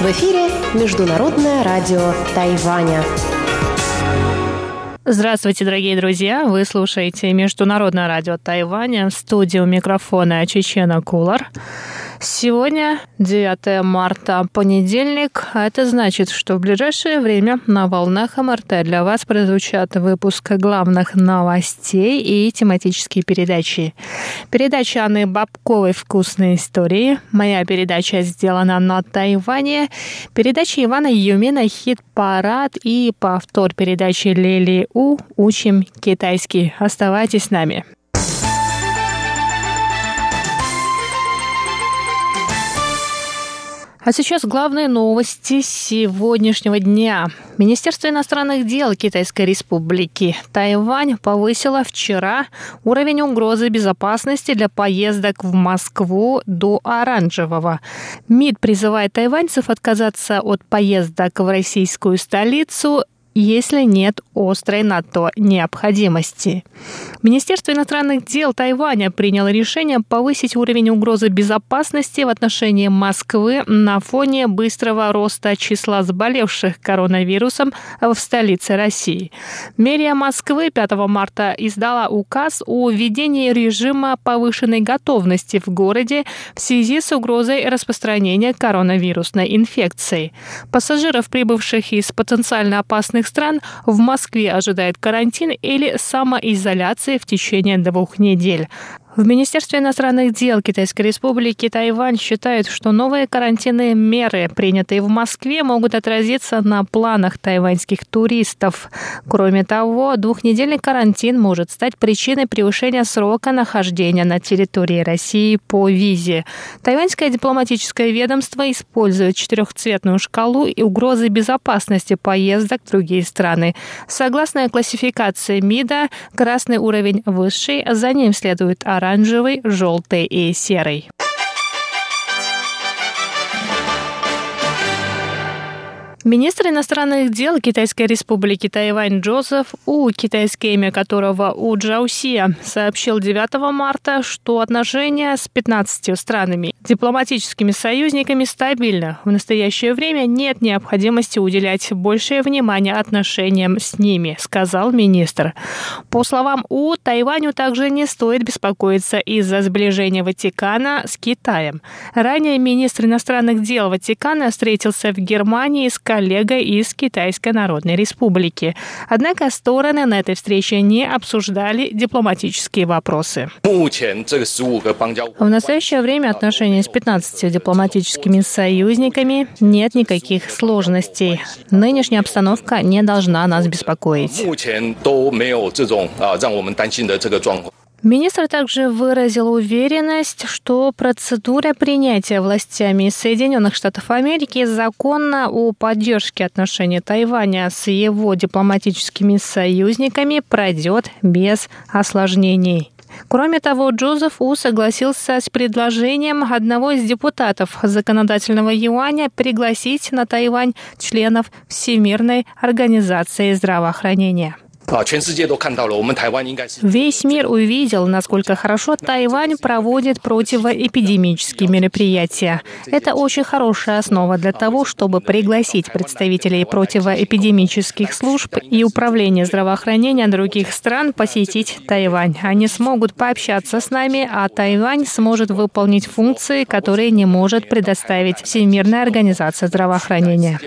В эфире Международное радио Тайваня. Здравствуйте, дорогие друзья! Вы слушаете Международное радио Тайваня в студию микрофона Чечена Кулар. Сегодня 9 марта, понедельник, а это значит, что в ближайшее время на волнах МРТ для вас прозвучат выпуск главных новостей и тематические передачи. Передача Анны Бабковой «Вкусные истории», моя передача сделана на Тайване, передача Ивана Юмина «Хит-парад» и повтор передачи Лели У «Учим китайский». Оставайтесь с нами. А сейчас главные новости сегодняшнего дня. Министерство иностранных дел Китайской Республики Тайвань повысило вчера уровень угрозы безопасности для поездок в Москву до оранжевого. МИД призывает тайваньцев отказаться от поездок в российскую столицу если нет острой на то необходимости. Министерство иностранных дел Тайваня приняло решение повысить уровень угрозы безопасности в отношении Москвы на фоне быстрого роста числа заболевших коронавирусом в столице России. Мерия Москвы 5 марта издала указ о введении режима повышенной готовности в городе в связи с угрозой распространения коронавирусной инфекции. Пассажиров, прибывших из потенциально опасных западных стран в Москве ожидает карантин или самоизоляция в течение двух недель. В Министерстве иностранных дел Китайской Республики Тайвань считают, что новые карантинные меры, принятые в Москве, могут отразиться на планах тайваньских туристов. Кроме того, двухнедельный карантин может стать причиной превышения срока нахождения на территории России по визе. Тайваньское дипломатическое ведомство использует четырехцветную шкалу и угрозы безопасности поездок в другие страны. Согласно классификации МИДа, красный уровень высший, за ним следует оранжевый оранжевый, желтый и серый. Министр иностранных дел Китайской республики Тайвань Джозеф У, китайское имя которого У Джаусия, сообщил 9 марта, что отношения с 15 странами, дипломатическими союзниками стабильны. В настоящее время нет необходимости уделять большее внимание отношениям с ними, сказал министр. По словам У, Тайваню также не стоит беспокоиться из-за сближения Ватикана с Китаем. Ранее министр иностранных дел Ватикана встретился в Германии с коллегой из Китайской Народной Республики. Однако стороны на этой встрече не обсуждали дипломатические вопросы. В настоящее время отношения с 15 дипломатическими союзниками нет никаких сложностей. Нынешняя обстановка не должна нас беспокоить. Министр также выразил уверенность, что процедура принятия властями Соединенных Штатов Америки закона о поддержке отношений Тайваня с его дипломатическими союзниками пройдет без осложнений. Кроме того, Джозеф У согласился с предложением одного из депутатов законодательного юаня пригласить на Тайвань членов Всемирной организации здравоохранения. Весь мир увидел, насколько хорошо Тайвань проводит противоэпидемические мероприятия. Это очень хорошая основа для того, чтобы пригласить представителей противоэпидемических служб и управления здравоохранения других стран посетить Тайвань. Они смогут пообщаться с нами, а Тайвань сможет выполнить функции, которые не может предоставить Всемирная организация здравоохранения.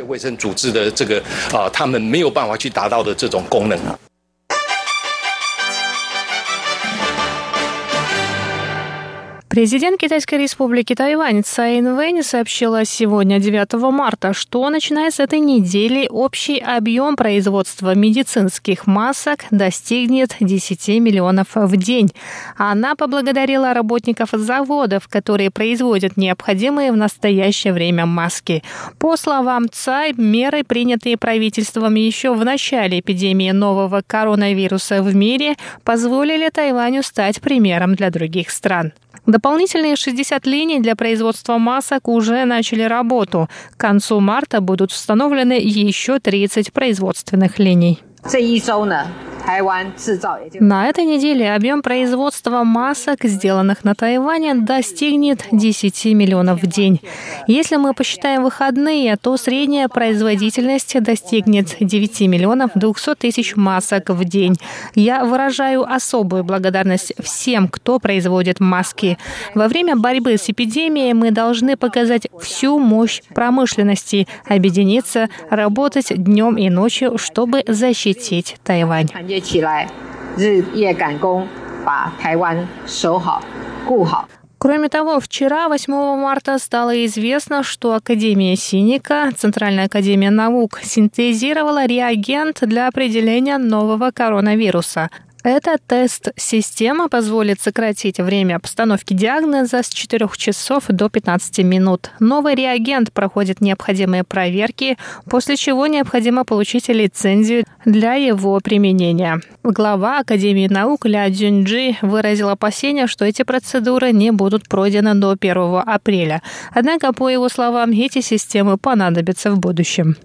Президент Китайской республики Тайвань Цай Инвэнь сообщила сегодня, 9 марта, что начиная с этой недели общий объем производства медицинских масок достигнет 10 миллионов в день. Она поблагодарила работников заводов, которые производят необходимые в настоящее время маски. По словам Цай, меры, принятые правительством еще в начале эпидемии нового коронавируса в мире, позволили Тайваню стать примером для других стран. Дополнительные 60 линий для производства масок уже начали работу. К концу марта будут установлены еще 30 производственных линий. На этой неделе объем производства масок, сделанных на Тайване, достигнет 10 миллионов в день. Если мы посчитаем выходные, то средняя производительность достигнет 9 миллионов 200 тысяч масок в день. Я выражаю особую благодарность всем, кто производит маски. Во время борьбы с эпидемией мы должны показать всю мощь промышленности, объединиться, работать днем и ночью, чтобы защитить Тайвань. 起来，日夜赶工，把台湾守好、顾好。Кроме того, вчера, 8 марта, стало известно, что Академия Синика, Центральная академия наук, синтезировала реагент для определения нового коронавируса. Эта тест-система позволит сократить время постановки диагноза с 4 часов до 15 минут. Новый реагент проходит необходимые проверки, после чего необходимо получить лицензию для его применения. Глава Академии наук Ля Дзюньджи выразил опасения, что эти процедуры не будут пройдены до 1 апреля. Однако, по его словам, эти системы понадобятся в будущем.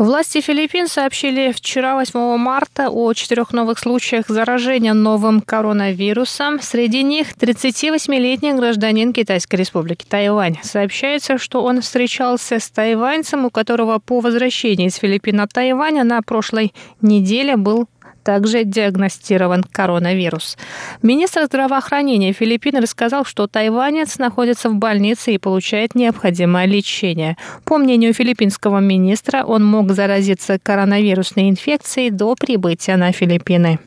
Власти Филиппин сообщили вчера, 8 марта, о четырех новых случаях заражения новым коронавирусом. Среди них 38-летний гражданин Китайской республики Тайвань. Сообщается, что он встречался с тайваньцем, у которого по возвращении из Филиппин на Тайвань на прошлой неделе был также диагностирован коронавирус. Министр здравоохранения Филиппин рассказал, что тайванец находится в больнице и получает необходимое лечение. По мнению филиппинского министра, он мог заразиться коронавирусной инфекцией до прибытия на Филиппины.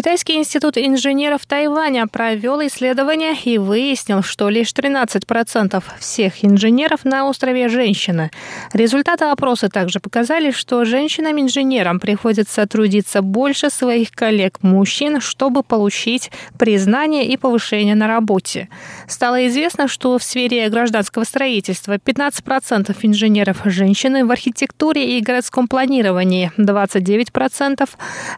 Китайский институт инженеров Тайваня провел исследование и выяснил, что лишь 13% всех инженеров на острове женщины. Результаты опроса также показали, что женщинам-инженерам приходится трудиться больше своих коллег-мужчин, чтобы получить признание и повышение на работе. Стало известно, что в сфере гражданского строительства 15% инженеров женщины, в архитектуре и городском планировании 29%,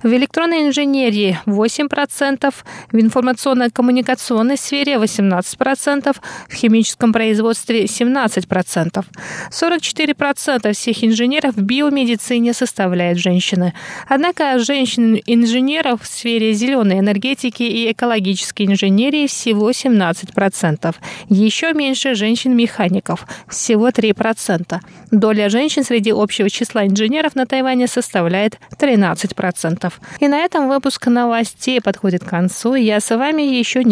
в электронной инженерии 8%, в информационно-коммуникационной сфере 18%, в химическом производстве 17%. 44% всех инженеров в биомедицине составляют женщины. Однако женщин-инженеров в сфере зеленой энергетики и экологической инженерии всего 17%. Еще меньше женщин-механиков, всего 3%. Доля женщин среди общего числа инженеров на Тайване составляет 13%. И на этом выпуск новостей новостей подходит к концу. Я с вами еще не